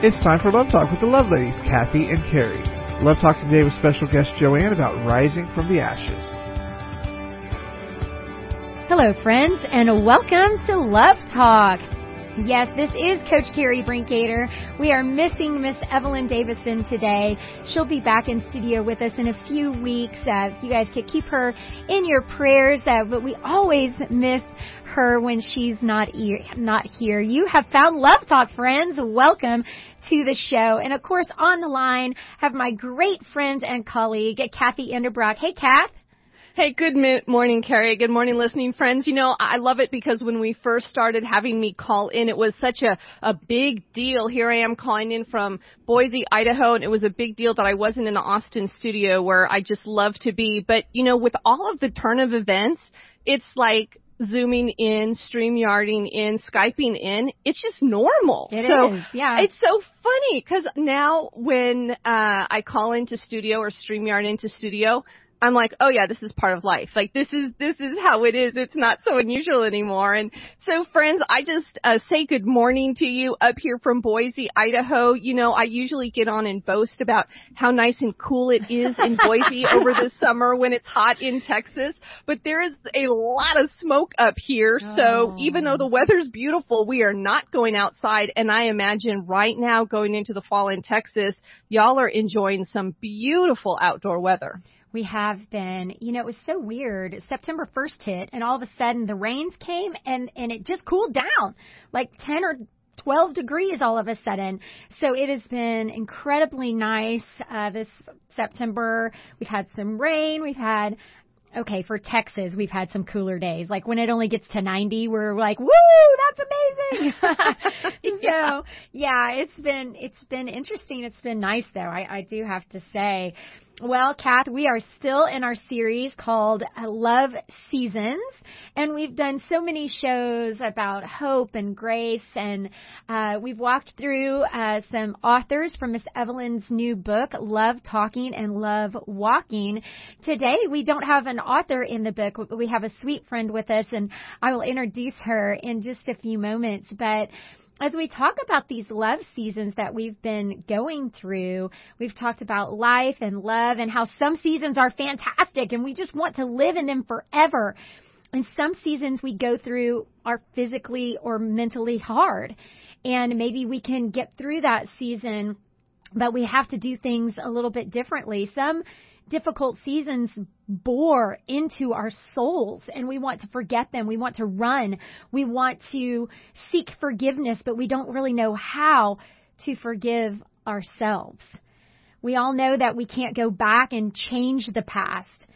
It's time for Love Talk with the Love Ladies, Kathy and Carrie. Love Talk today with special guest Joanne about rising from the ashes. Hello, friends, and welcome to Love Talk. Yes, this is Coach Carrie Brinkater. We are missing Miss Evelyn Davison today. She'll be back in studio with us in a few weeks. Uh, you guys could keep her in your prayers, uh, but we always miss her when she's not e- not here. You have found Love Talk, friends. Welcome to the show, and of course, on the line have my great friend and colleague Kathy Endebrock. Hey, Kath. Hey, good morning, Carrie. Good morning, listening friends. You know, I love it because when we first started having me call in, it was such a, a big deal. Here I am calling in from Boise, Idaho, and it was a big deal that I wasn't in the Austin studio where I just love to be. But, you know, with all of the turn of events, it's like zooming in, stream StreamYarding in, Skyping in. It's just normal. It so is, yeah. It's so funny because now when uh, I call into studio or stream StreamYard into studio, I'm like, oh yeah, this is part of life. Like this is this is how it is. It's not so unusual anymore. And so, friends, I just uh, say good morning to you up here from Boise, Idaho. You know, I usually get on and boast about how nice and cool it is in Boise over the summer when it's hot in Texas. But there is a lot of smoke up here. So Oh. even though the weather's beautiful, we are not going outside. And I imagine right now going into the fall in Texas, y'all are enjoying some beautiful outdoor weather. We have been, you know, it was so weird. September 1st hit and all of a sudden the rains came and, and it just cooled down like 10 or 12 degrees all of a sudden. So it has been incredibly nice, uh, this September. We've had some rain. We've had, okay, for Texas, we've had some cooler days. Like when it only gets to 90, we're like, woo, that's amazing. so yeah, it's been, it's been interesting. It's been nice though. I, I do have to say. Well, Kath, we are still in our series called Love Seasons, and we've done so many shows about hope and grace, and uh, we've walked through uh, some authors from Miss Evelyn's new book, Love Talking and Love Walking. Today, we don't have an author in the book, but we have a sweet friend with us, and I will introduce her in just a few moments. But as we talk about these love seasons that we've been going through, we've talked about life and love and how some seasons are fantastic and we just want to live in them forever. And some seasons we go through are physically or mentally hard. And maybe we can get through that season, but we have to do things a little bit differently. Some difficult seasons bore into our souls and we want to forget them. We want to run. We want to seek forgiveness, but we don't really know how to forgive ourselves. We all know that we can't go back and change the past.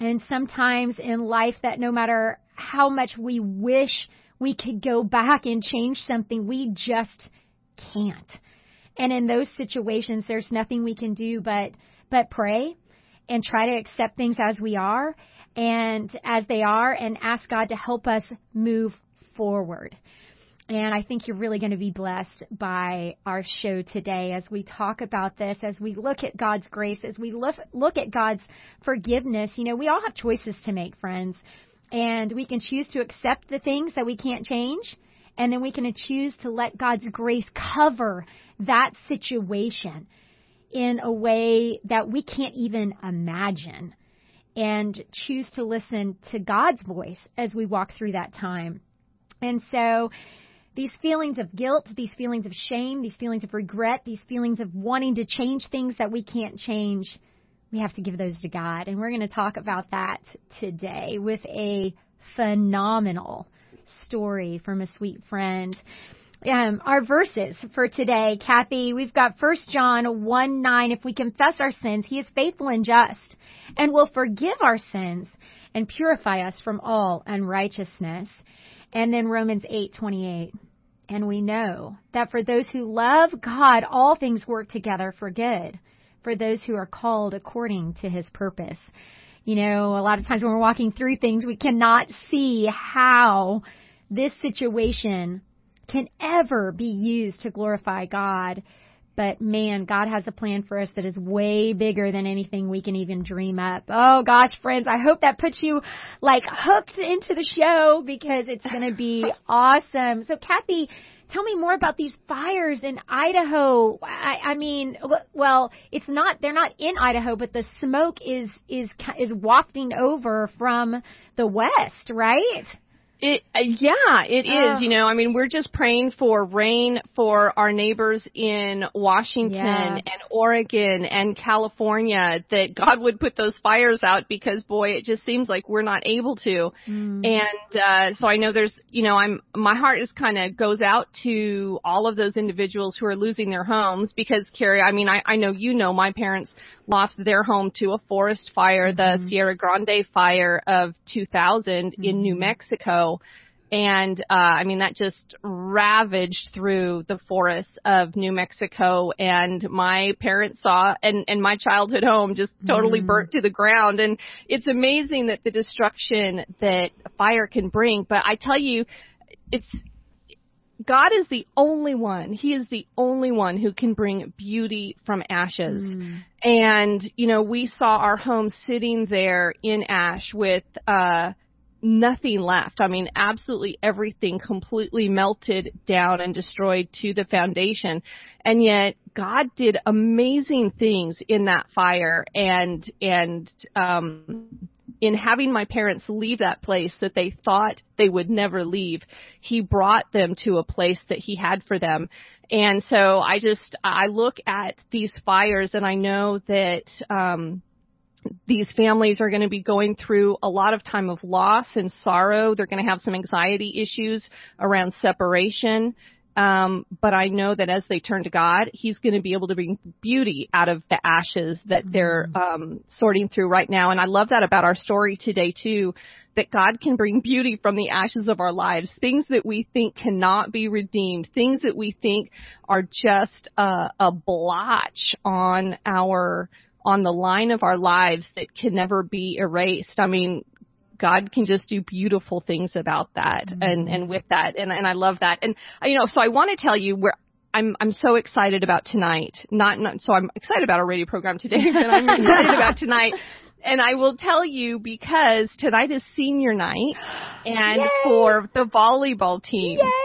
And sometimes in life that no matter how much we wish we could go back and change something, we just can't. And in those situations, there's nothing we can do but, but pray and try to accept things as we are and as they are and ask God to help us move forward. And I think you're really going to be blessed by our show today as we talk about this, as we look at God's grace, as we look, look at God's forgiveness. You know, we all have choices to make, friends. And we can choose to accept the things that we can't change. And then we can choose to let God's grace cover that situation in a way that we can't even imagine and choose to listen to God's voice as we walk through that time. And so these feelings of guilt, these feelings of shame, these feelings of regret, these feelings of wanting to change things that we can't change, we have to give those to God. And we're going to talk about that today with a phenomenal story from a sweet friend um, our verses for today, Kathy. We've got 1 John 1 9. If we confess our sins, he is faithful and just and will forgive our sins and purify us from all unrighteousness. And then Romans eight twenty eight. And we know that for those who love God, all things work together for good, for those who are called according to his purpose. You know, a lot of times when we're walking through things, we cannot see how this situation can ever be used to glorify God. But man, God has a plan for us that is way bigger than anything we can even dream up. Oh gosh, friends, I hope that puts you like hooked into the show because it's going to be awesome. So Kathy, tell me more about these fires in Idaho. I, I mean, well, it's not they're not in Idaho, but the smoke is is is wafting over from the west, right? It, uh, yeah, it is. You know, I mean, we're just praying for rain for our neighbors in Washington Yeah. and Oregon and California that God would put those fires out because boy, it just seems like we're not able to. Mm. And uh so I know there's, you know, I'm my heart is kind of goes out to all of those individuals who are losing their homes because Carrie, I mean, I I know you know my parents lost their home to a forest fire, the Cerro Grande fire of 2000 in New Mexico. And, uh, I mean, that just ravaged through the forests of New Mexico and my parents saw and, and my childhood home just totally burnt to the ground. And it's amazing that the destruction that fire can bring. But I tell you, it's, God is the only one. He is the only one who can bring beauty from ashes. And, you know, we saw our home sitting there in ash with, uh, nothing left. I mean, absolutely everything completely melted down and destroyed to the foundation. And yet God did amazing things in that fire and, and, um, in having my parents leave that place that they thought they would never leave, he brought them to a place that he had for them. And so I just, I look at these fires and I know that, um, these families are going to be going through a lot of time of loss and sorrow. They're going to have some anxiety issues around separation. Um, but I know that as they turn to God, He's going to be able to bring beauty out of the ashes that they're um, sorting through right now. And I love that about our story today too. That God can bring beauty from the ashes of our lives, things that we think cannot be redeemed, things that we think are just a, a blotch on our on the line of our lives that can never be erased. I mean, God can just do beautiful things about that and and with that and and I love that. And uh, you know, so I want to tell you where I'm I'm so excited about tonight. Not not so I'm excited about our radio program today, but I'm excited about tonight. And I will tell you because tonight is senior night and Yay! for the volleyball team. Yay!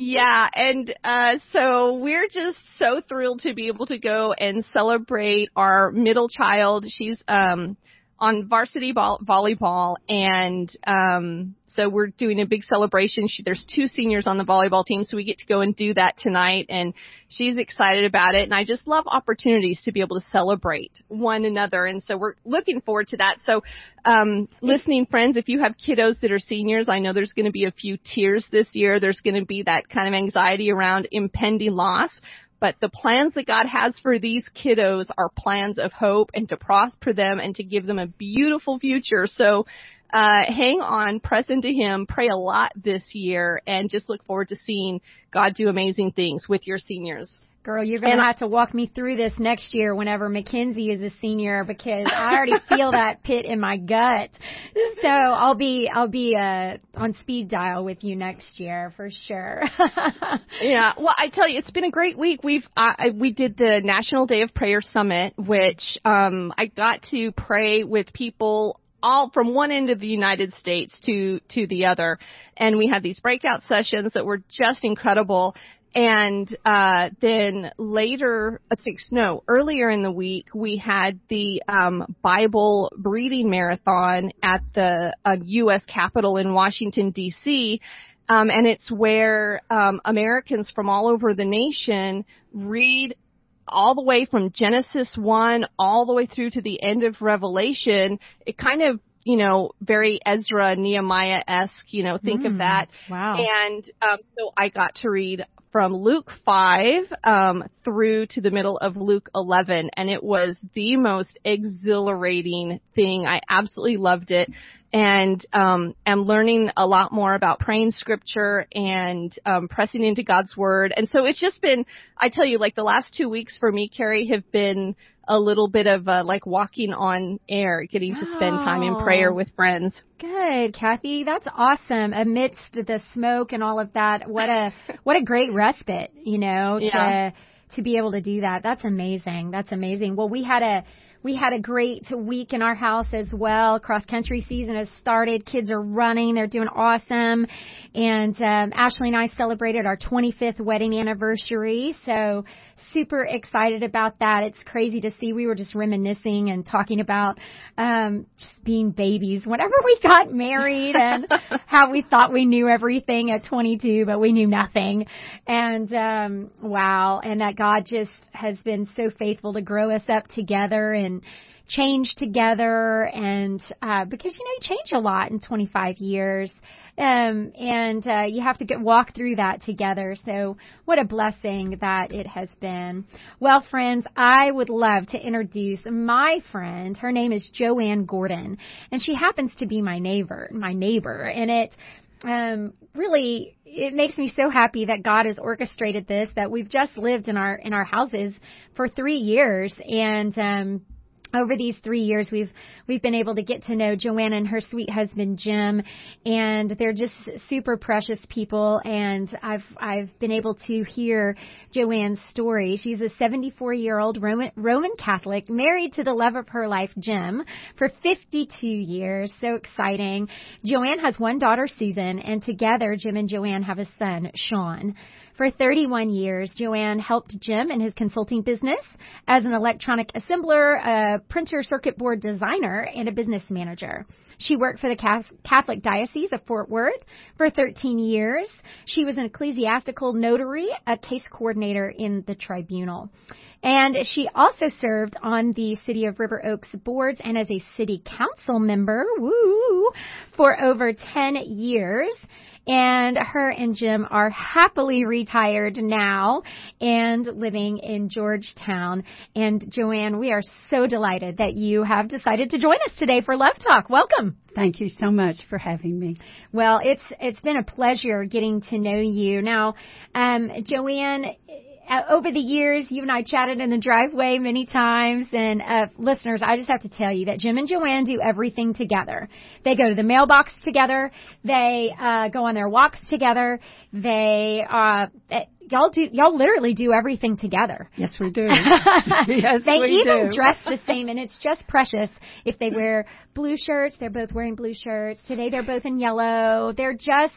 Yeah, and uh so we're just so thrilled to be able to go and celebrate our middle child. She's um on varsity ball, volleyball and um so we're doing a big celebration. She, there's two seniors on the volleyball team, so we get to go and do that tonight and she's excited about it and I just love opportunities to be able to celebrate one another and so we're looking forward to that. So um listening friends, if you have kiddos that are seniors, I know there's going to be a few tears this year. There's going to be that kind of anxiety around impending loss. But the plans that God has for these kiddos are plans of hope and to prosper them and to give them a beautiful future. So, uh, hang on, press into Him, pray a lot this year, and just look forward to seeing God do amazing things with your seniors. Girl, you're going to have to walk me through this next year whenever Mackenzie is a senior because I already feel that pit in my gut. So I'll be I'll be uh on speed dial with you next year for sure. Yeah, well, I tell you, it's been a great week. We've uh, I- we did the National Day of Prayer Summit, which um, I got to pray with people all from one end of the United States to to the other, and we had these breakout sessions that were just incredible. And uh, then later, let's see, no, earlier in the week, we had the um, Bible reading marathon at the uh, U.S. Capitol in Washington D.C. Um, and it's where um, Americans from all over the nation read all the way from Genesis 1 all the way through to the end of Revelation. It kind of, you know, very Ezra, Nehemiah esque, you know, think of that. wow. And um, so I got to read from Luke 5 um, through to the middle of Luke 11, and it was the most exhilarating thing. I absolutely loved it. And um, am learning a lot more about praying scripture and um, pressing into God's word. And so it's just been, I tell you, like the last two weeks for me, Carrie, have been a little bit of uh, like walking on air, getting to spend time in prayer Oh. with friends. Good, Kathy. That's awesome. Amidst the smoke and all of that, what a what a great respite, you know, Yeah. to to be able to do that. That's amazing. That's amazing. Well, we had a we had a great week in our house as well. Cross country season has started. Kids are running. They're doing awesome. And um, Ashley and I celebrated our 25th wedding anniversary. So super excited about that. It's crazy to see. We were just reminiscing and talking about um, just being babies whenever we got married and how we thought we knew everything at 22, but we knew nothing. And um, wow, and that God just has been so faithful to grow us up together and change together and uh because you know you change a lot in 25 years um, and uh, you have to get walk through that together. So what a blessing that it has been. Well, friends, I would love to introduce my friend. Her name is Joanne Gordon, and she happens to be my neighbor, my neighbor, and it um, really it makes me so happy that God has orchestrated this that we've just lived in our in our houses for 3 years and um over these three years we've we've been able to get to know Joanna and her sweet husband Jim and they're just super precious people and I've I've been able to hear Joanne's story. She's a 74 year old Roman Roman Catholic married to the love of her life Jim for 52 years. So exciting. Joanne has one daughter Susan and together Jim and Joanne have a son Sean. For 31 years, Joanne helped Jim in his consulting business as an electronic assembler, a printer circuit board designer, and a business manager. She worked for the Catholic Diocese of Fort Worth for 13 years. She was an ecclesiastical notary, a case coordinator in the tribunal. And she also served on the City of River Oaks boards and as a city council member, woo, for over 10 years and her and Jim are happily retired now and living in Georgetown. And Joanne, we are so delighted that you have decided to join us today for Love Talk. Welcome. Thank you so much for having me. Well, it's it's been a pleasure getting to know you. Now, um, Joanne uh, over the years, you and I chatted in the driveway many times, and uh, listeners, I just have to tell you that Jim and Joanne do everything together. They go to the mailbox together. They uh, go on their walks together. They uh, y'all do y'all literally do everything together. Yes, we do. yes, they we even do. dress the same, and it's just precious. If they wear blue shirts, they're both wearing blue shirts. Today they're both in yellow. They're just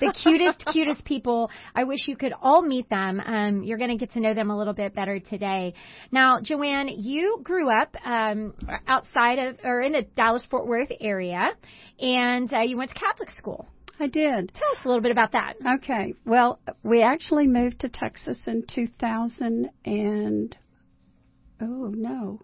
the cutest, cutest people. I wish you could all meet them. Um, you're going to get to know them a little bit better today. Now, Joanne, you grew up um, outside of or in the Dallas Fort Worth area, and uh, you went to Catholic school. I did. Tell us a little bit about that. Okay. Well, we actually moved to Texas in 2000 and oh no.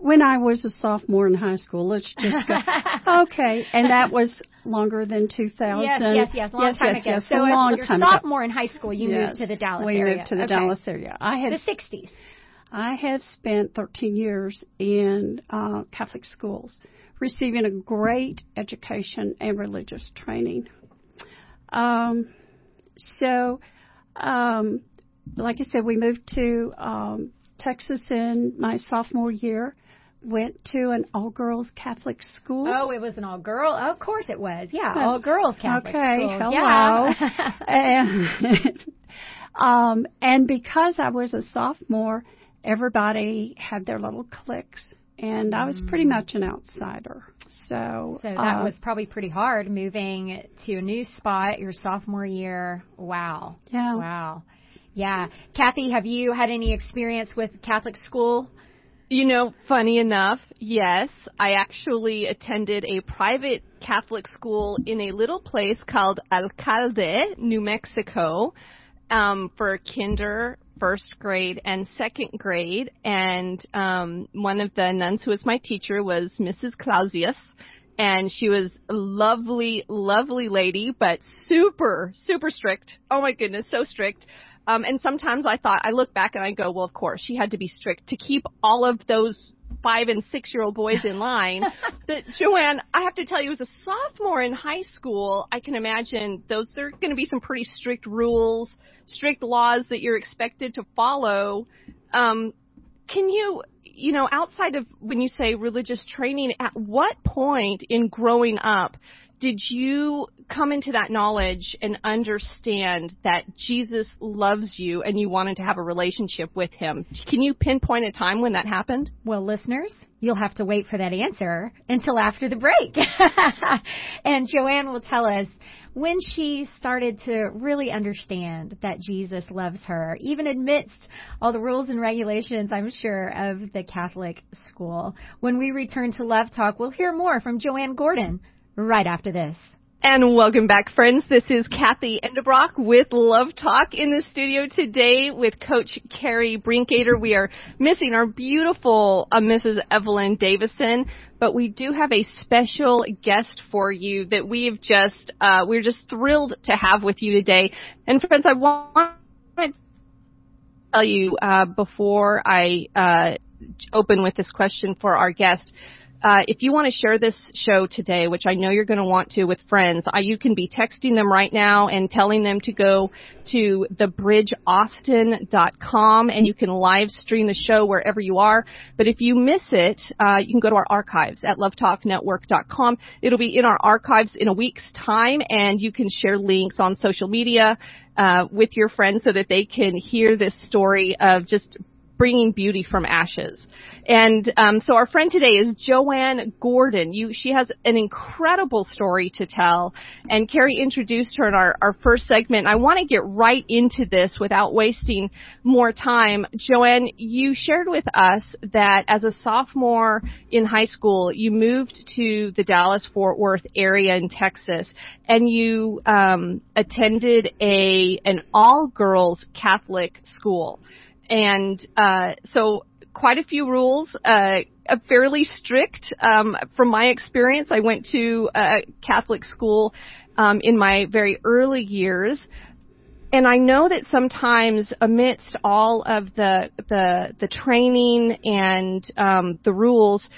When I was a sophomore in high school, let's just go. okay, and that was longer than 2000. Yes, yes, yes, long yes, time yes, ago. Yes, so a long you're time sophomore ago. in high school, you yes, moved to the Dallas we area. moved to the okay. Dallas area. I had the 60s. I have spent 13 years in uh, Catholic schools, receiving a great education and religious training. Um, so, um, like I said, we moved to um, Texas in my sophomore year. Went to an all-girls Catholic school. Oh, it was an all-girl. Oh, of course it was. Yeah, Yes. all-girls Catholic okay, school. hello. Yeah. and, um, and because I was a sophomore, everybody had their little cliques, and I was pretty much an outsider. So, so that uh, was probably pretty hard moving to a new spot your sophomore year. Wow. yeah. Wow. Yeah. Kathy, have you had any experience with Catholic school? You know, funny enough, yes, I actually attended a private Catholic school in a little place called Alcalde, New Mexico, um, for kinder, first grade, and second grade. And um, one of the nuns who was my teacher was Mrs. Clausius. And she was a lovely, lovely lady, but super, super strict. Oh my goodness, so strict. Um, and sometimes I thought, I look back and I go, well, of course, she had to be strict to keep all of those five and six year old boys in line. but Joanne, I have to tell you, as a sophomore in high school, I can imagine those, there are going to be some pretty strict rules, strict laws that you're expected to follow. Um, can you, you know, outside of when you say religious training, at what point in growing up did you come into that knowledge and understand that Jesus loves you and you wanted to have a relationship with him? Can you pinpoint a time when that happened? Well, listeners, you'll have to wait for that answer until after the break. and Joanne will tell us when she started to really understand that Jesus loves her, even amidst all the rules and regulations, I'm sure, of the Catholic school. When we return to Love Talk, we'll hear more from Joanne Gordon right after this. And welcome back, friends. This is Kathy Endebrock with Love Talk in the studio today with Coach Carrie Brinkater. We are missing our beautiful uh, Mrs. Evelyn Davison, but we do have a special guest for you that we've just, uh, we're just thrilled to have with you today. And friends, I want to tell you, uh, before I, uh, open with this question for our guest, uh, if you want to share this show today, which I know you're going to want to with friends, uh, you can be texting them right now and telling them to go to thebridgeaustin.com and you can live stream the show wherever you are. But if you miss it, uh, you can go to our archives at lovetalknetwork.com. It'll be in our archives in a week's time and you can share links on social media uh, with your friends so that they can hear this story of just bringing beauty from ashes. And um, so our friend today is Joanne Gordon. You, she has an incredible story to tell, and Carrie introduced her in our, our first segment. I want to get right into this without wasting more time. Joanne, you shared with us that as a sophomore in high school, you moved to the Dallas Fort Worth area in Texas, and you um, attended a an all girls Catholic school. And uh, so quite a few rules, uh, fairly strict. Um, from my experience, I went to a Catholic school um, in my very early years, and I know that sometimes amidst all of the the, the training and um, the rules,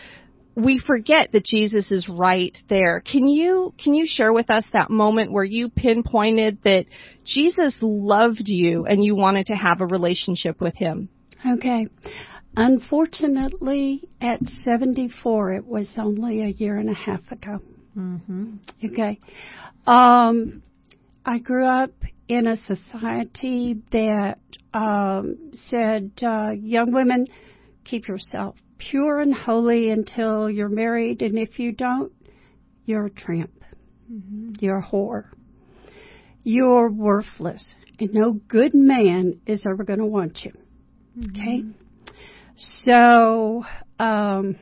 we forget that Jesus is right there. Can you can you share with us that moment where you pinpointed that Jesus loved you and you wanted to have a relationship with him? Okay. Unfortunately, at 74, it was only a year and a half ago. Mm-hmm. Okay. Um, I grew up in a society that um, said, uh, young women, keep yourself pure and holy until you're married, and if you don't, you're a tramp. Mm-hmm. You're a whore. You're worthless, and no good man is ever going to want you. Okay? So, um,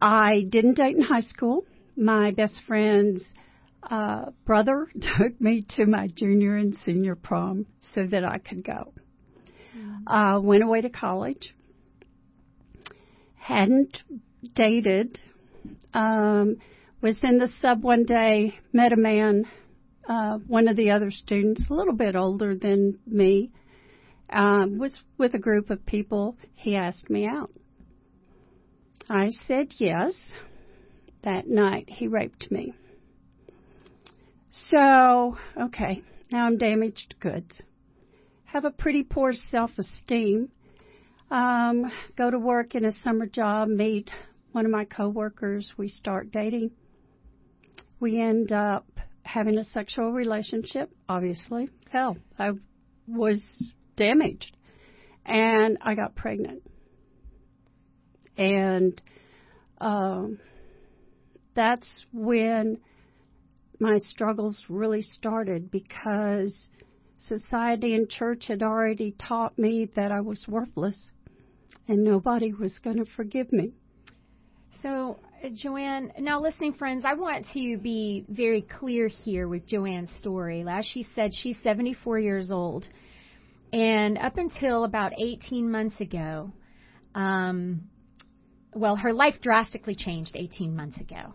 I didn't date in high school. My best friend's uh, brother took me to my junior and senior prom so that I could go. Uh, went away to college. Hadn't dated. Um, was in the sub one day, met a man, uh, one of the other students, a little bit older than me um, was with a group of people. He asked me out. I said yes. That night, he raped me. So, okay, now I'm damaged goods. Have a pretty poor self esteem. Um, go to work in a summer job, meet one of my coworkers. We start dating. We end up having a sexual relationship, obviously. Hell, I was damaged. And I got pregnant. And um, that's when my struggles really started because society and church had already taught me that I was worthless and nobody was going to forgive me. So, uh, Joanne, now listening friends, I want to be very clear here with Joanne's story. As she said, she's 74 years old. And up until about 18 months ago, um, well, her life drastically changed 18 months ago.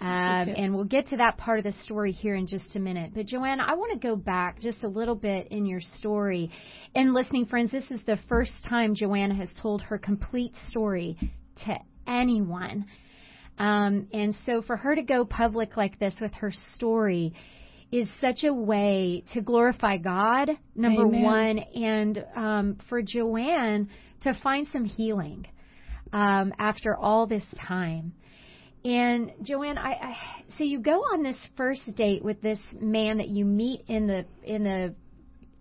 Um, and we'll get to that part of the story here in just a minute. But Joanne, I want to go back just a little bit in your story. And listening friends, this is the first time Joanne has told her complete story to anyone. Um, and so for her to go public like this with her story, is such a way to glorify God, number Amen. one, and um, for Joanne to find some healing um, after all this time. And Joanne, I, I so you go on this first date with this man that you meet in the in the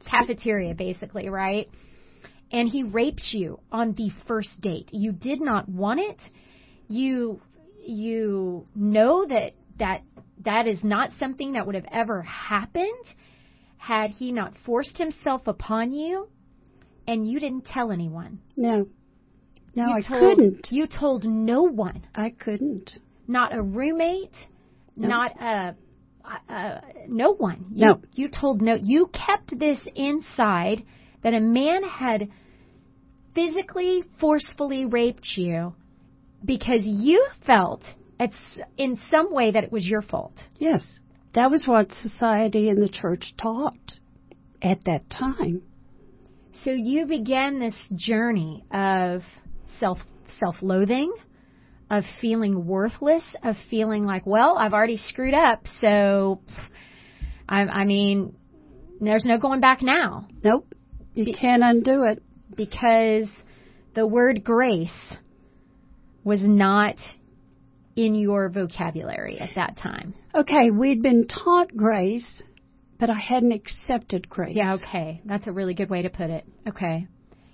cafeteria, basically, right? And he rapes you on the first date. You did not want it. You you know that that that is not something that would have ever happened had he not forced himself upon you and you didn't tell anyone. No. No, you I told, couldn't. You told no one. I couldn't. Not a roommate, No. not a, no one. You, No. You told no. You kept this inside that a man had physically, forcefully raped you because you felt it's in some way that it was your fault. Yes. That was what society and the church taught at that time. So you began this journey of self self-loathing, of feeling worthless, of feeling like, well, I've already screwed up, so I, I mean, there's no going back now Nope. You Be- can't undo it. because the word grace was not in your vocabulary at that time. Okay, we'd been taught grace, but I hadn't accepted grace. Yeah, okay. That's a really good way to put it. Okay.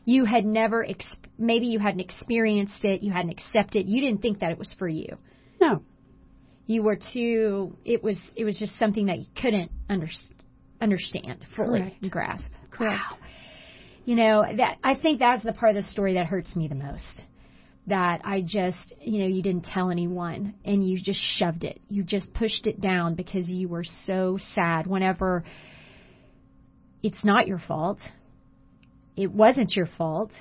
You had never, ex- maybe you hadn't experienced it, you hadn't accepted, you didn't think that it was for you. No. You were too, it was, it was just something that you couldn't under, understand fully Correct. grasp. Correct. Wow. You know, that, I think that's the part of the story that hurts me the most. That I just, you know, you didn't tell anyone and you just shoved it. You just pushed it down because you were so sad whenever it's not your fault. It wasn't your fault.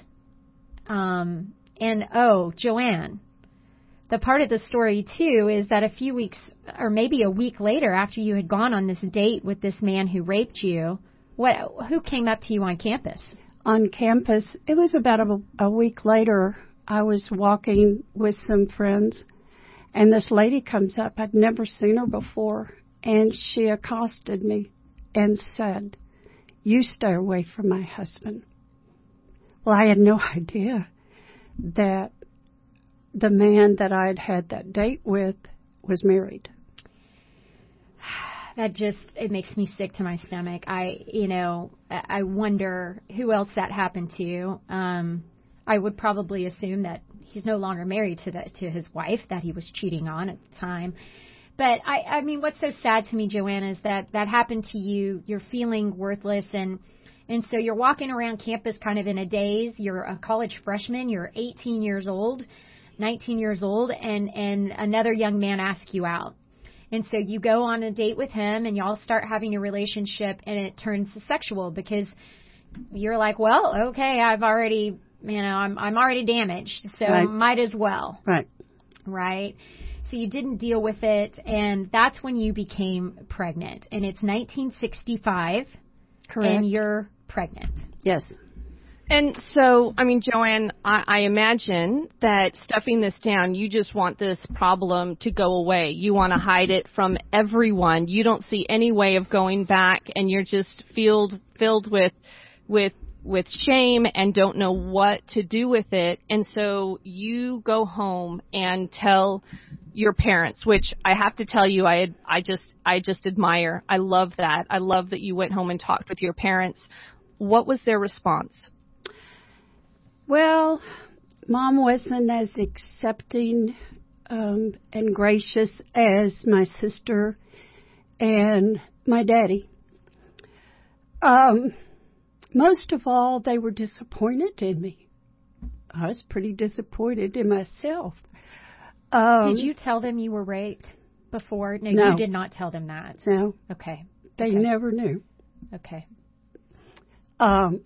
Um, and oh, Joanne, the part of the story too is that a few weeks or maybe a week later after you had gone on this date with this man who raped you, what who came up to you on campus? On campus, it was about a, a week later. I was walking with some friends, and this lady comes up. I'd never seen her before, and she accosted me and said, You stay away from my husband. Well, I had no idea that the man that I'd had that date with was married. That just it makes me sick to my stomach. I you know I wonder who else that happened to. Um, I would probably assume that he's no longer married to the to his wife that he was cheating on at the time. But I I mean what's so sad to me, Joanna, is that that happened to you. You're feeling worthless and and so you're walking around campus kind of in a daze. You're a college freshman. You're 18 years old, 19 years old, and and another young man asks you out. And so you go on a date with him and y'all start having a relationship and it turns sexual because you're like, well, okay, I've already, you know, I'm I'm already damaged, so Right. might as well, Right. right? So you didn't deal with it and that's when you became pregnant. And it's 1965 Correct. and you're pregnant. yes. And so, I mean, Joanne, I, I imagine that stuffing this down, you just want this problem to go away. You want to hide it from everyone. You don't see any way of going back, and you're just filled filled with with with shame and don't know what to do with it. And so you go home and tell your parents, which I have to tell you, I I just I just admire. I love that. I love that you went home and talked with your parents. What was their response? Well, mom wasn't as accepting um, and gracious as my sister and my daddy. Um, most of all, they were disappointed in me. I was pretty disappointed in myself. Um, did you tell them you were raped before? No, No. you did not tell them that. No, Okay. they Okay. never knew. Okay. Um,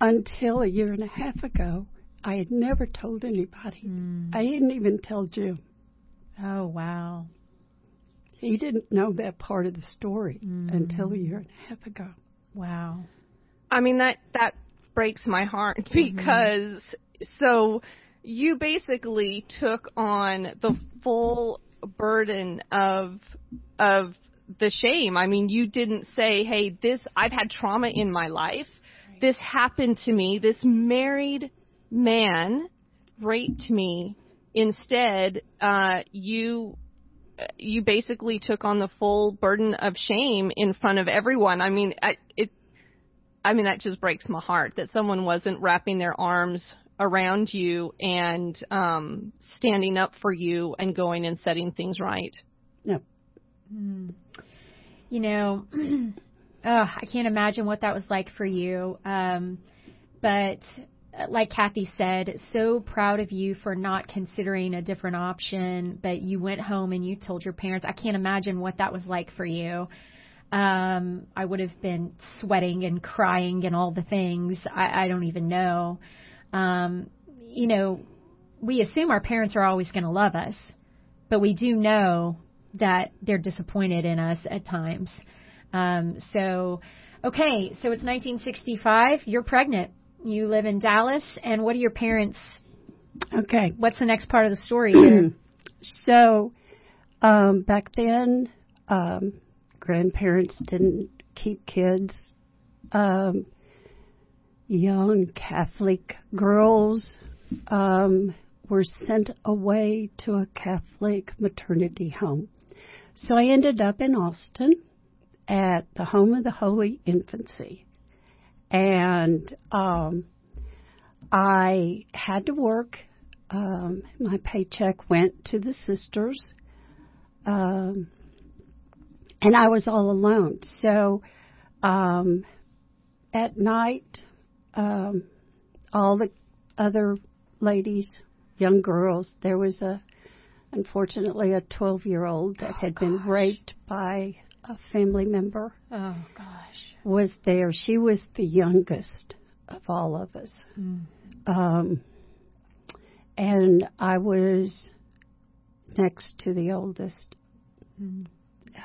until a year and a half ago, I had never told anybody. Mm. I didn't even tell Jim. Oh, wow. He didn't know that part of the story Mm. until a year and a half ago. Wow. I mean that that breaks my heart because so you basically took on the full burden of of the shame. I mean, you didn't say, "Hey, this I've had trauma in my life. This happened to me. This married man raped me." Instead, uh, you you basically took on the full burden of shame in front of everyone. I mean, I, it, I mean that just breaks my heart that someone wasn't wrapping their arms around you and um, standing up for you and going and setting things right. No. Mm. You know, oh, I can't imagine what that was like for you. Um, but uh, like Kathy said, so proud of you for not considering a different option, but you went home and you told your parents. I can't imagine what that was like for you. Um, I would have been sweating and crying and all the things. I, I don't even know. Um, you know, we assume our parents are always going to love us, but we do know that they're disappointed in us at times. Um, so, okay, so it's 1965. You're pregnant. You live in Dallas, and what are your parents? Okay. What's the next part of the story here? so, um, back then, um, grandparents didn't keep kids. Um, young Catholic girls um, were sent away to a Catholic maternity home. So I ended up in Austin at the home of the Holy Infancy. And um, I had to work. Um, my paycheck went to the sisters. Um, and I was all alone. So um, at night, um, all the other ladies, young girls, there was a, unfortunately, a 12 year old that Oh, had been raped by a family member Oh gosh. was there. She was the youngest of all of us. Mm. Um, and I was next to the oldest. Mm.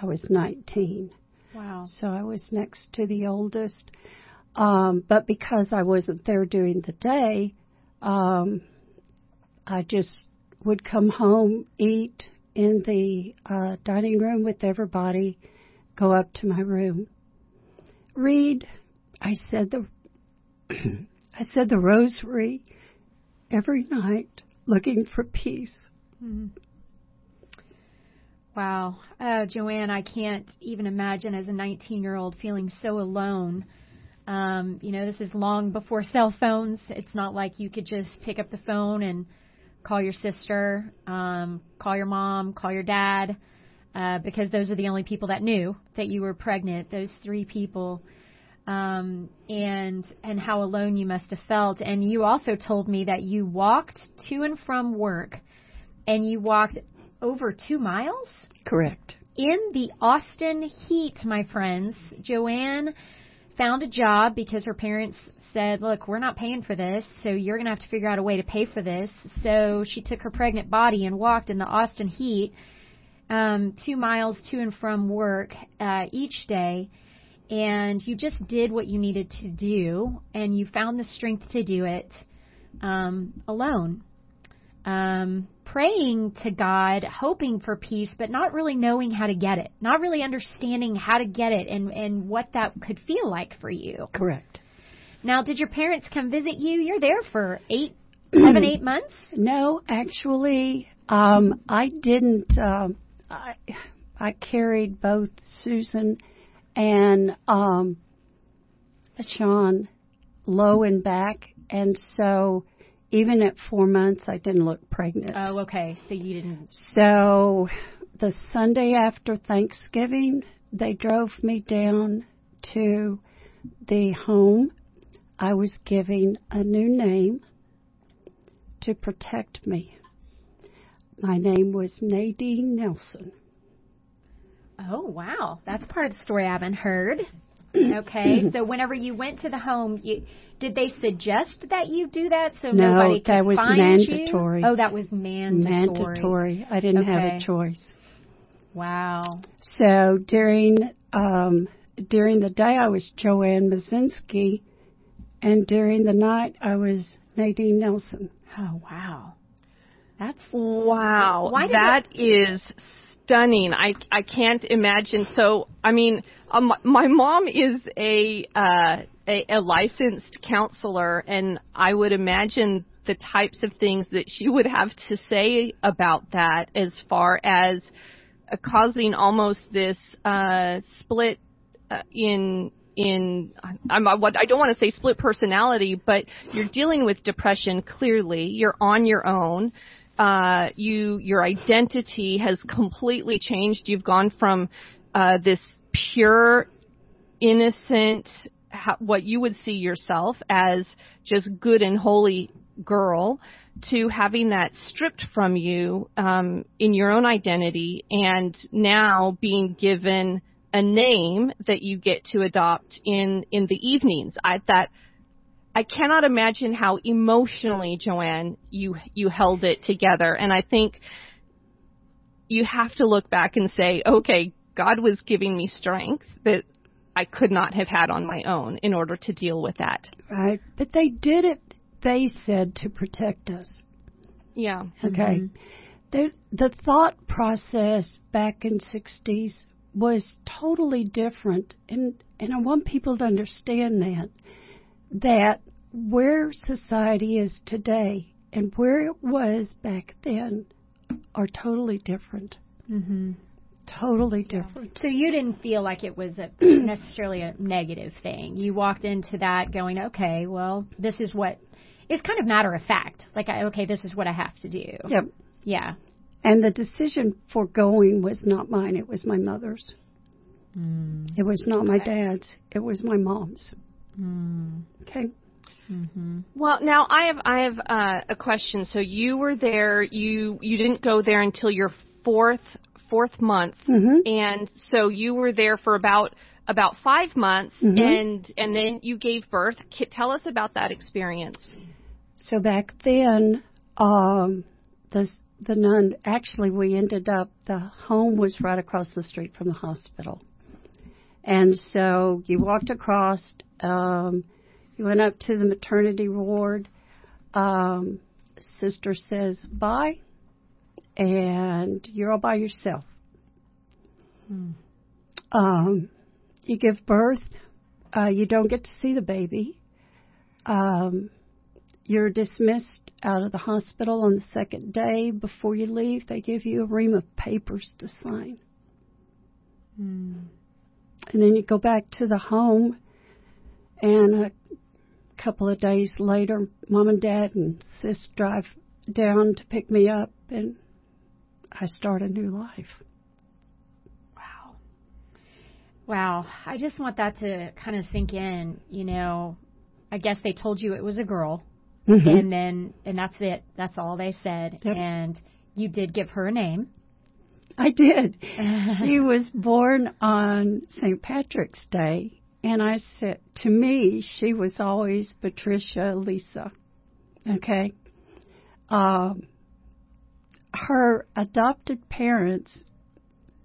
I was 19. Wow. So I was next to the oldest. Um, but because I wasn't there during the day, um, I just would come home, eat in the uh, dining room with everybody, go up to my room, read. I said the I said the rosary every night, looking for peace. Mm. Wow. Uh, Joanne, I can't even imagine as a 19 year old feeling so alone. Um, you know, this is long before cell phones. It's not like you could just pick up the phone and call your sister, um, call your mom, call your dad, uh, because those are the only people that knew that you were pregnant. Those three people. Um, and and how alone you must have felt. And you also told me that you walked to and from work, and you walked over two miles Correct. in the Austin heat, my friends. Joanne found a job because her parents said, Look, we're not paying for this, so you're going to have to figure out a way to pay for this. So she took her pregnant body and walked in the Austin heat um, two miles to and from work uh, each day. And you just did what you needed to do, and you found the strength to do it um, alone um, praying to God, hoping for peace, but not really knowing how to get it, not really understanding how to get it and, and what that could feel like for you. Correct. Now, did your parents come visit you? You're there for eight, seven, eight months? No, actually, um, I didn't. Um, I, I carried both Susan and um, Sean low and back, and so even at four months, I didn't look pregnant. Oh, okay. So you didn't. So the Sunday after Thanksgiving, they drove me down to the home. I was giving a new name to protect me. My name was Nadine Nelson. Oh, wow. That's part of the story I haven't heard. Okay. so whenever you went to the home, you did they suggest that you do that so No, nobody could that was find mandatory. you? Oh, that was mandatory. Mandatory. I didn't have a choice. Wow. So during um, during the day, I was Joanne Mazinski, and during the night, I was Nadine Nelson. Oh, wow. That's Wow, Why that is stunning. I I can't imagine. So, I mean, um, my mom is a, uh, a a licensed counselor, and I would imagine the types of things that she would have to say about that, as far as uh, causing almost this uh, split uh, in in I'm what I don't want to say split personality, but you're dealing with depression clearly. You're on your own. Uh, you your identity has completely changed. You've gone from uh, this pure, innocent, what you would see yourself as just good and holy girl to having that stripped from you um, in your own identity and now being given a name that you get to adopt in in the evenings. I that I cannot imagine how emotionally Joanne you you held it together and I think you have to look back and say, okay, God was giving me strength that I could not have had on my own in order to deal with that. Right. But they did it they said to protect us. Yeah. Okay. Mm-hmm. The the thought process back in 60s was totally different and and I want people to understand that that where society is today and where it was back then are totally different. hmm Totally different. So you didn't feel like it was a, necessarily a negative thing. You walked into that going, okay, well, this is what it's kind of matter of fact. Like, I, okay, this is what I have to do. Yep. Yeah. And the decision for going was not mine, it was my mother's. Mm. It was not my dad's, it was my mom's. Mm. Okay. Mm-hmm. Well, now I have I have uh, a question. So you were there. You you didn't go there until your fourth fourth month, mm-hmm. and so you were there for about about five months, mm-hmm. and and then you gave birth. Tell us about that experience. So back then, um, the the nun actually we ended up the home was right across the street from the hospital, and so you walked across. Um, you went up to the maternity ward. Um, sister says bye, and you're all by yourself. Hmm. Um, you give birth. Uh, you don't get to see the baby. Um, you're dismissed out of the hospital on the second day. Before you leave, they give you a ream of papers to sign. Mm. And then you go back to the home, and a couple of days later, mom and dad and sis drive down to pick me up, and I start a new life. Wow. Wow. I just want that to kind of sink in. You know, I guess they told you it was a girl Mm-hmm. and then and that's it. That's all they said. Yep. And you did give her a name. I did. she was born on St. Patrick's Day, and I said to me, she was always Patricia Lisa. Okay. Um, her adopted parents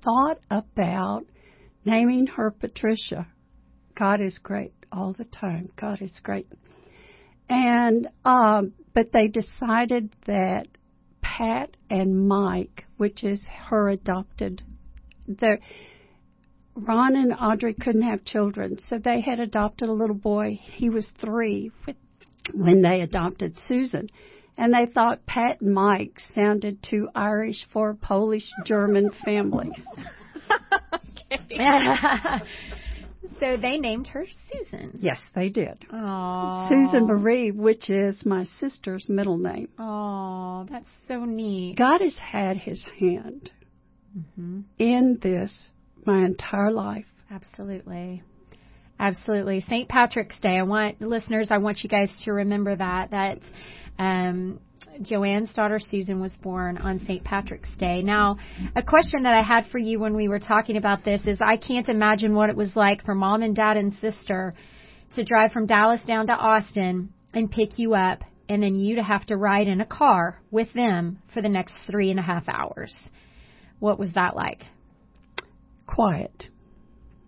thought about naming her Patricia. God is great all the time. God is great. And um, but they decided that Pat and Mike, which is her adopted, the Ron and Audrey couldn't have children, so they had adopted a little boy. He was three when they adopted Susan. And they thought Pat and Mike sounded too Irish for a Polish German family. so they named her Susan. Yes, they did. Aww. Susan Marie, which is my sister's middle name. Oh, that's so neat. God has had his hand mm-hmm. in this my entire life. Absolutely. Absolutely. St. Patrick's Day. I want listeners, I want you guys to remember that that um Joanne's daughter Susan was born on St. Patrick's Day. Now, a question that I had for you when we were talking about this is I can't imagine what it was like for mom and dad and sister to drive from Dallas down to Austin and pick you up and then you to have to ride in a car with them for the next three and a half hours. What was that like? Quiet.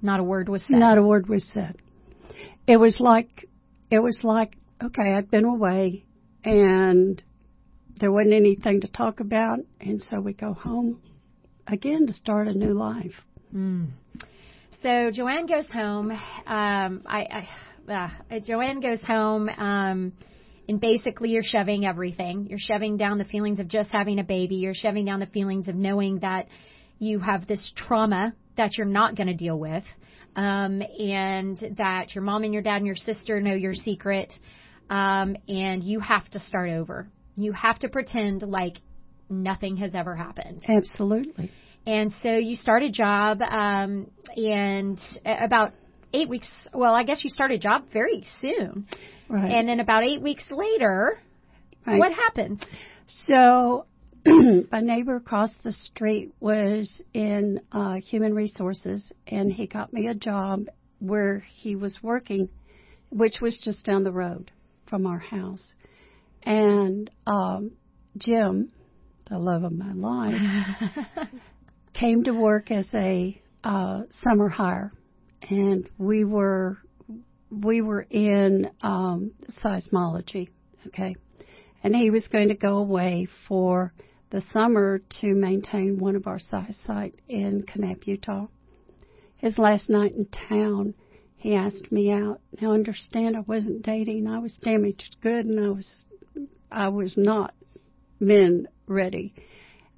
Not a word was said. Not a word was said. It was like it was like okay, I've been away and there wasn't anything to talk about, and so we go home again to start a new life. Mm. So Joanne goes home. Um, I, I uh, Joanne goes home, um, and basically you're shoving everything. You're shoving down the feelings of just having a baby. You're shoving down the feelings of knowing that you have this trauma that you're not going to deal with, um, and that your mom and your dad and your sister know your secret, um, and you have to start over. You have to pretend like nothing has ever happened. Absolutely. And so you start a job, um, and about eight weeks. Well, I guess you start a job very soon. Right. And then about eight weeks later, right. what happened? So, my neighbor across the street was in uh, human resources, and he got me a job where he was working, which was just down the road from our house. And um, Jim, the love of my life, came to work as a uh, summer hire, and we were we were in um, seismology, okay, and he was going to go away for the summer to maintain one of our size site in Kanab, Utah. His last night in town, he asked me out. Now understand, I wasn't dating. I was damaged good, and I was I was not men ready.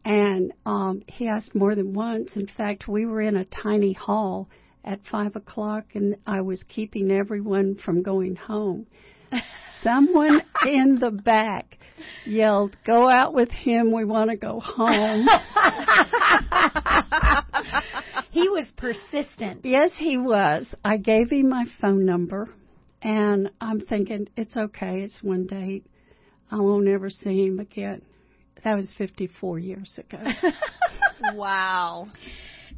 And um, he asked more than once. In fact, we were in a tiny hall at five o'clock, and I was keeping everyone from going home. Someone in the back yelled, "Go out with him. We want to go home." he was persistent. Yes, he was. I gave him my phone number, and I'm thinking it's okay. It's one date. I won't ever see him again. That was 54 years ago. wow.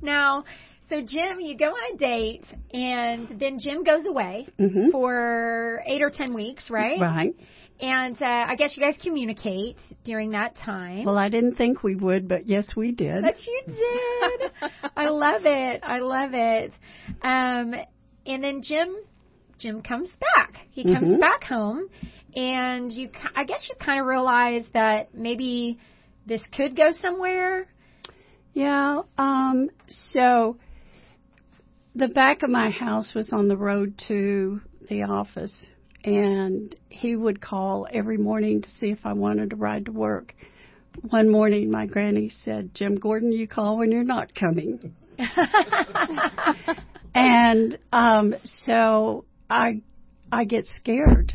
Now, so Jim, you go on a date, and then Jim goes away Mhm. for eight or ten weeks, right? Right. And uh, I guess you guys communicate during that time. Well, I didn't think we would, but yes, we did. But you did. I love it. I love it. Um, and then Jim, Jim comes back. He comes Mhm. back home, and you, I guess you kind of realize that maybe this could go somewhere. Yeah. Um, so the back of my house was on the road to the office, and he would call every morning to see if I wanted to ride to work. One morning, my granny said, Jim Gordon, you call when you're not coming. and um, so I I get scared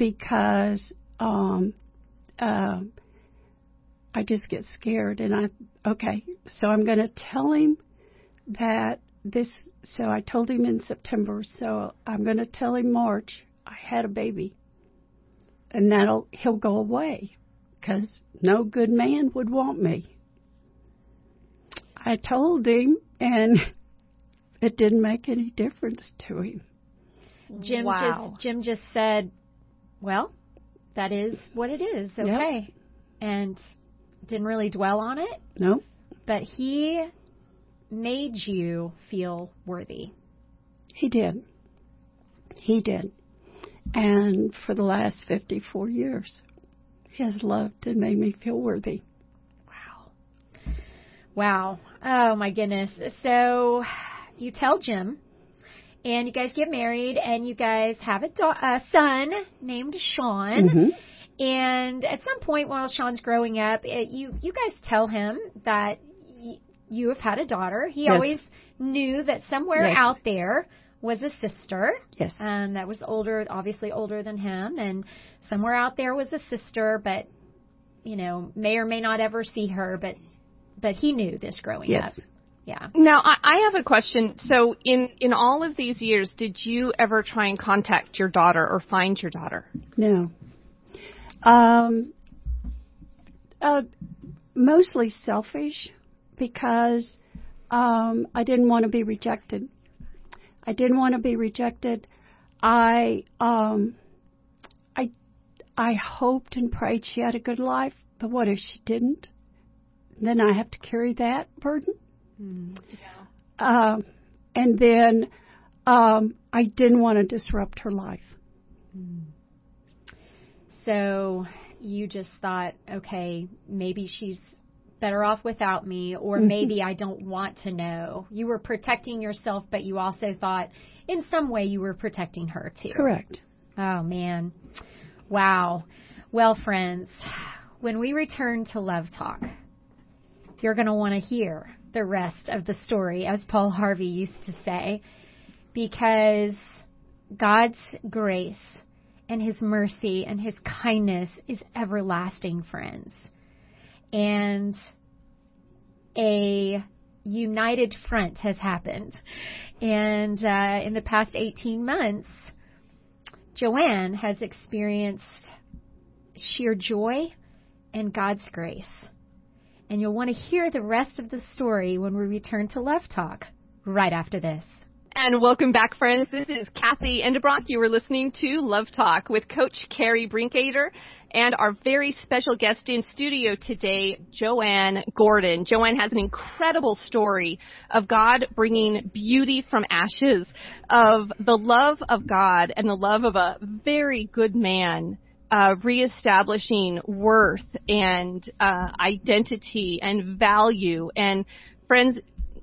because um, uh, I just get scared, and I okay. So I'm going to tell him that this. So I told him in September. So I'm going to tell him March I had a baby, and that'll he'll go away because no good man would want me. I told him, and it didn't make any difference to him. Jim Wow. just Jim just said, "Well, that is what it is. Yep. Okay," and didn't really dwell on it. Nope. But he made you feel worthy. He did. He did. And for the last 54 years, he has loved and made me feel worthy. Wow. Wow. Oh my goodness. So you tell Jim, and you guys get married, and you guys have a, da- a son named Sean. Mhm. And at some point while Sean's growing up, it, you you guys tell him that y- you have had a daughter. He Yes. always knew that somewhere Yes. out there was a sister. Yes. Um, that was older, obviously older than him, and somewhere out there was a sister, but you know, may or may not ever see her, but but he knew this growing Yes. up. Yeah. Now, I, I have a question. So, in in all of these years, did you ever try and contact your daughter or find your daughter? No. Um, uh, mostly selfish because um, I didn't want to be rejected. I didn't want to be rejected. I um, I I hoped and prayed she had a good life, but what if she didn't? Then I have to carry that burden. Um, and then um, I didn't want to disrupt her life. So you just thought, okay, maybe she's better off without me, or Mhm. maybe I don't want to know. You were protecting yourself, but you also thought in some way you were protecting her too. Correct. Oh, man. Wow. Well, friends, when we return to Love Talk, you're going to want to hear the rest of the story, as Paul Harvey used to say, because God's grace and His mercy and His kindness is everlasting, friends. And a united front has happened. And uh, in the past 18 months, Joanne has experienced sheer joy and God's grace. And you'll want to hear the rest of the story when we return to Love Talk right after this. And welcome back, friends. This is Kathy Endebrock. You are listening to Love Talk with Coach Carrie Brinkader and our very special guest in studio today, Joanne Gordon. Joanne has an incredible story of God bringing beauty from ashes, of the love of God and the love of a very good man uh, reestablishing worth and uh, identity and value. And friends,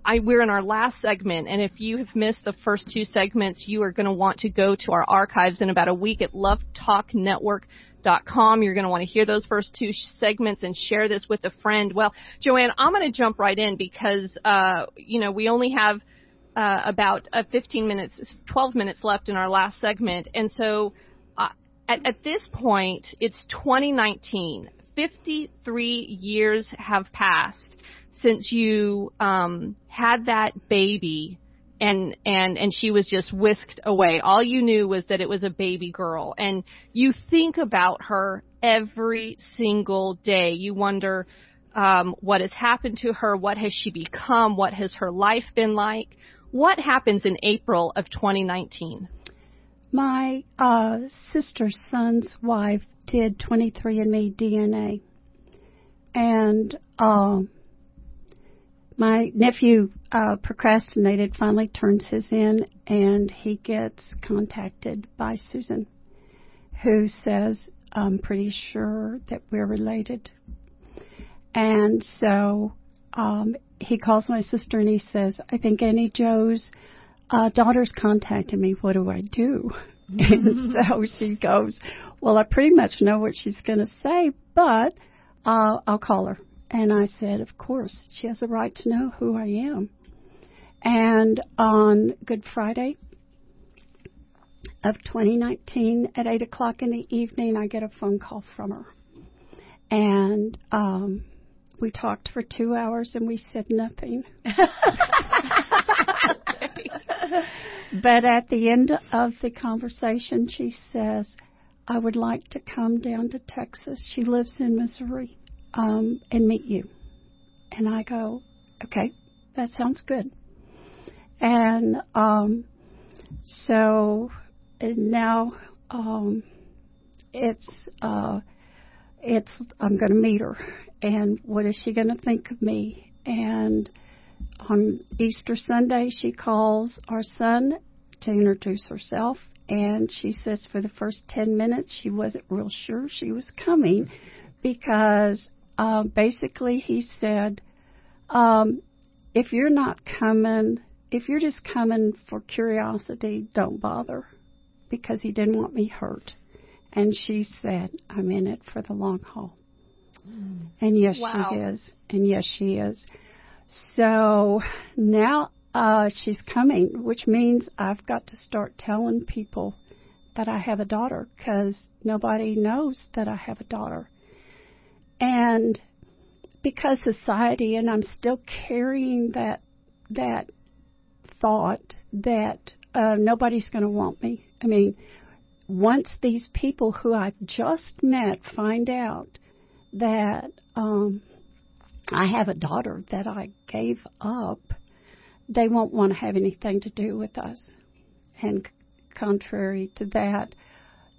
I, we're in our last segment, and if you have missed the first two segments, you are going to want to go to our archives in about a week at lovetalknetwork.com. You're going to want to hear those first two segments and share this with a friend. Well, Joanne, I'm going to jump right in because, uh, you know, we only have uh, about uh, 15 minutes, 12 minutes left in our last segment, and so at, at this point, it's 2019. 53 years have passed since you um, had that baby and and and she was just whisked away. All you knew was that it was a baby girl, and you think about her every single day. You wonder um, what has happened to her, what has she become, what has her life been like. What happens in April of 2019? My uh, sister's son's wife did 23andMe DNA, and um, my nephew uh, procrastinated, finally turns his in, and he gets contacted by Susan, who says, I'm pretty sure that we're related. And so um, he calls my sister and he says, I think Annie Joe's uh, daughter's contacted me. What do I do? and so she goes, Well, I pretty much know what she's going to say, but uh, I'll call her. And I said, Of course, she has a right to know who I am. And on Good Friday of 2019 at 8 o'clock in the evening, I get a phone call from her. And um, we talked for two hours and we said nothing. but at the end of the conversation, she says, I would like to come down to Texas. She lives in Missouri um, and meet you. And I go, okay, that sounds good. And um, so and now um, it's uh, it's I'm going to meet her, and what is she going to think of me? And on Easter Sunday, she calls our son to introduce herself, and she says for the first ten minutes she wasn't real sure she was coming because uh, basically he said, um, if you're not coming, if you're just coming for curiosity, don't bother, because he didn't want me hurt. And she said, I'm in it for the long haul. Mm. And yes, wow. she is. And yes, she is. So now uh, she's coming, which means I've got to start telling people that I have a daughter because nobody knows that I have a daughter. And because society, and I'm still carrying that that thought that uh, nobody's going to want me. I mean, once these people who I've just met find out that um, I have a daughter that I gave up, they won't want to have anything to do with us. And contrary to that,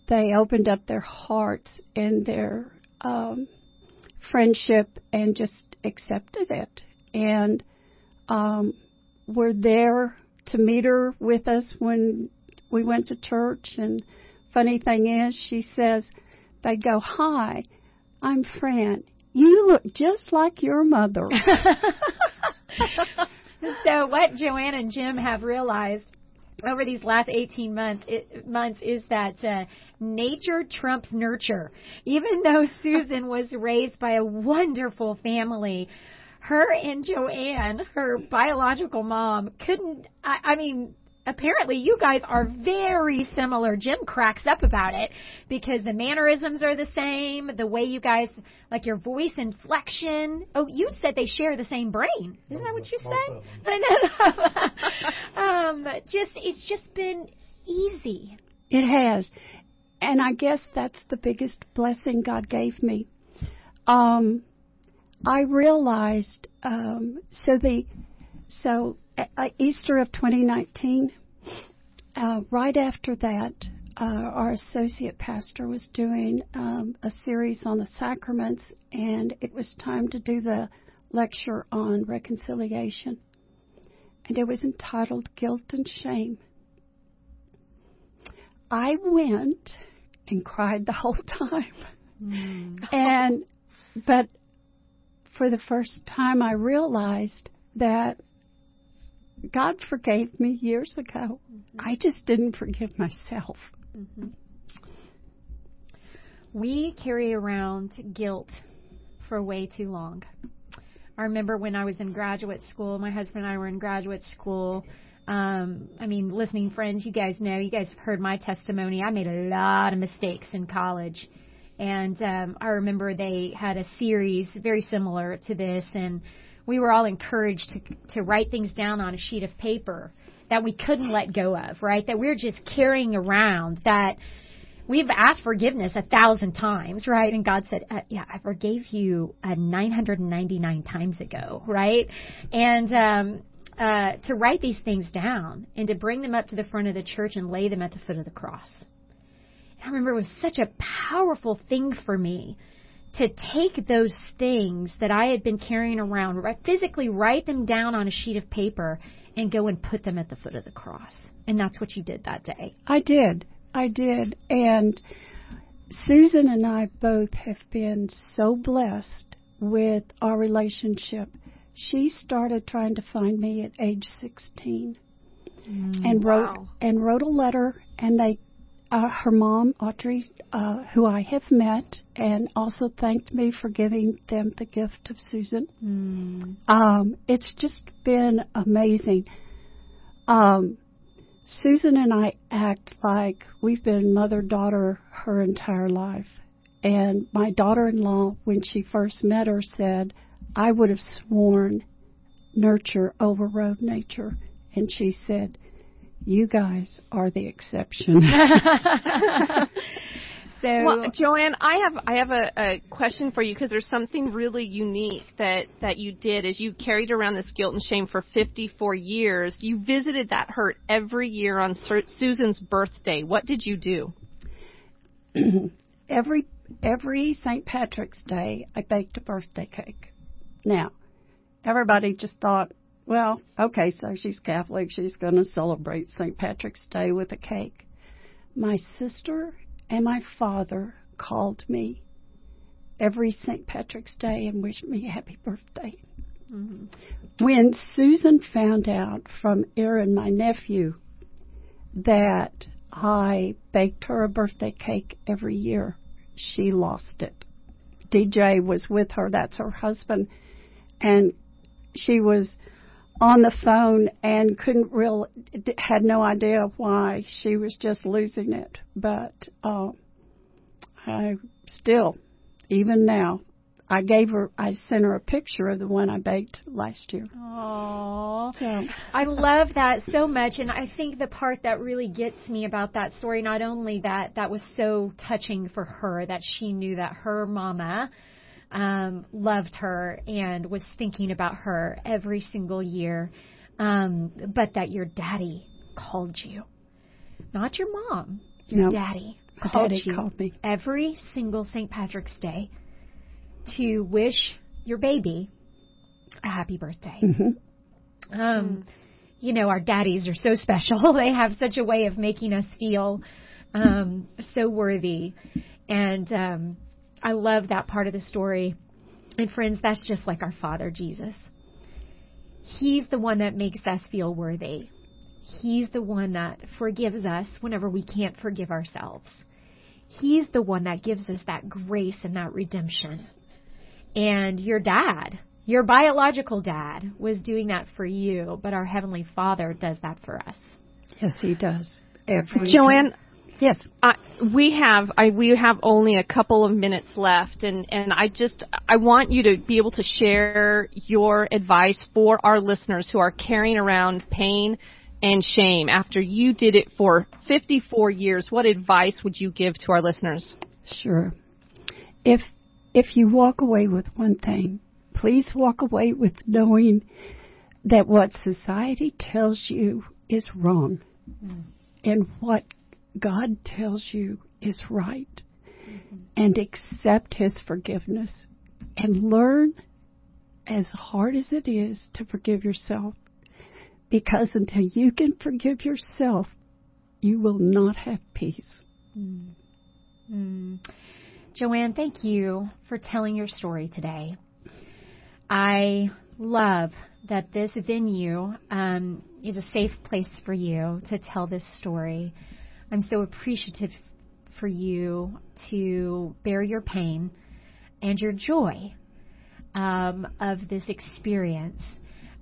they opened up their hearts and their um, friendship and just accepted it. And um, were there to meet her with us when we went to church. And funny thing is, she says, they'd go, Hi, I'm Fran. You look just like your mother. so, what Joanne and Jim have realized over these last 18 months it, months is that uh, nature trumps nurture. Even though Susan was raised by a wonderful family, her and Joanne, her biological mom, couldn't. I, I mean, apparently you guys are very similar. Jim cracks up about it because the mannerisms are the same, the way you guys like your voice inflection. Oh, you said they share the same brain. Isn't that what you said? I know. um, just it's just been easy. It has. And I guess that's the biggest blessing God gave me. Um, I realized um, so the so uh, Easter of 2019. Uh, right after that, uh, our associate pastor was doing um, a series on the sacraments, and it was time to do the lecture on reconciliation. And it was entitled Guilt and Shame. I went and cried the whole time. Mm. And, but for the first time, I realized that God forgave me years ago. Mm-hmm. I just didn't forgive myself. Mm-hmm. We carry around guilt for way too long. I remember when I was in graduate school, my husband and I were in graduate school. Um, I mean, listening friends, you guys know, you guys have heard my testimony. I made a lot of mistakes in college. And um, I remember they had a series very similar to this, and we were all encouraged to, to write things down on a sheet of paper that we couldn't let go of, right? That we're just carrying around that we've asked forgiveness a thousand times, right? And God said, uh, "Yeah, I forgave you uh, 999 times ago, right?" And um, uh, to write these things down and to bring them up to the front of the church and lay them at the foot of the cross. I remember it was such a powerful thing for me to take those things that I had been carrying around, physically write them down on a sheet of paper, and go and put them at the foot of the cross. And that's what you did that day. I did. I did. And Susan and I both have been so blessed with our relationship. She started trying to find me at age 16 mm, and wrote wow. and wrote a letter and they uh, her mom, Audrey, uh, who I have met, and also thanked me for giving them the gift of Susan. Mm. Um, it's just been amazing. Um, Susan and I act like we've been mother daughter her entire life. And my daughter in law, when she first met her, said, I would have sworn nurture overrode nature. And she said, you guys are the exception. so, well, Joanne, I have I have a, a question for you because there's something really unique that that you did as you carried around this guilt and shame for 54 years. You visited that hurt every year on Susan's birthday. What did you do? every every St. Patrick's Day, I baked a birthday cake. Now, everybody just thought, well, okay, so she's Catholic. She's going to celebrate St. Patrick's Day with a cake. My sister and my father called me every St. Patrick's Day and wished me happy birthday. Mm-hmm. When Susan found out from Aaron, my nephew, that I baked her a birthday cake every year, she lost it. DJ was with her, that's her husband, and she was on the phone and couldn't real had no idea why she was just losing it. But uh, I still, even now, I gave her, I sent her a picture of the one I baked last year. Oh, so. I love that so much, and I think the part that really gets me about that story, not only that that was so touching for her that she knew that her mama um, loved her and was thinking about her every single year, um, but that your daddy called you, not your mom, your no, daddy called daddy you called me every single St. Patrick's Day to wish your baby a happy birthday. Mm-hmm. Um, mm. You know, our daddies are so special. they have such a way of making us feel um, so worthy. And um, I love that part of the story. And friends, that's just like our Father Jesus. He's the one that makes us feel worthy. He's the one that forgives us whenever we can't forgive ourselves. He's the one that gives us that grace and that redemption. And your dad, Your biological dad was doing that for you, but our Heavenly Father does that for us. Yes, He does. Every Joanne, Yes. I, we have I, we have only a couple of minutes left, and and I just I want you to be able to share your advice for our listeners who are carrying around pain and shame after you did it for 54 years. What advice would you give to our listeners? Sure. If if you walk away with one thing, please walk away with knowing that what society tells you is wrong mm. and what God tells you is right. And accept his forgiveness and learn as hard as it is to forgive yourself because until you can forgive yourself, you will not have peace. Mm. Joanne, thank you for telling your story today. I love that this venue um, is a safe place for you to tell this story. I'm so appreciative for you to bear your pain and your joy um, of this experience.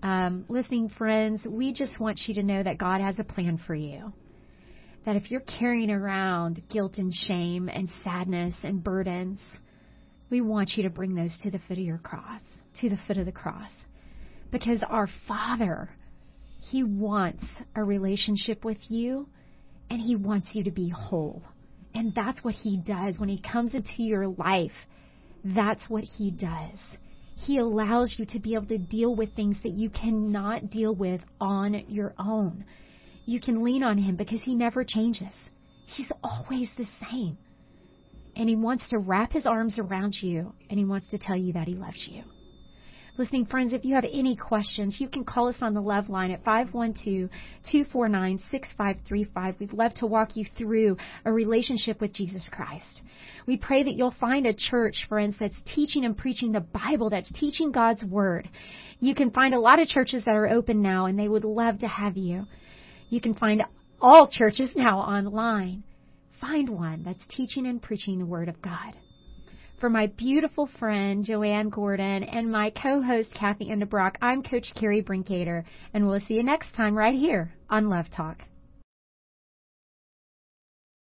Um, listening friends, we just want you to know that God has a plan for you. That if you're carrying around guilt and shame and sadness and burdens, we want you to bring those to the foot of your cross, to the foot of the cross. Because our Father, He wants a relationship with you and He wants you to be whole. And that's what He does when He comes into your life. That's what He does. He allows you to be able to deal with things that you cannot deal with on your own. You can lean on Him because He never changes. He's always the same. And He wants to wrap His arms around you and He wants to tell you that He loves you. Listening friends, if you have any questions, you can call us on the Love line at 512-249-6535. We'd love to walk you through a relationship with Jesus Christ. We pray that you'll find a church, friends, that's teaching and preaching the Bible, that's teaching God's Word. You can find a lot of churches that are open now, and they would love to have you. You can find all churches now online. Find one that's teaching and preaching the Word of God for my beautiful friend Joanne Gordon and my co-host Kathy Endebrock, I'm Coach Carrie Brinkater, and we'll see you next time right here on Love Talk.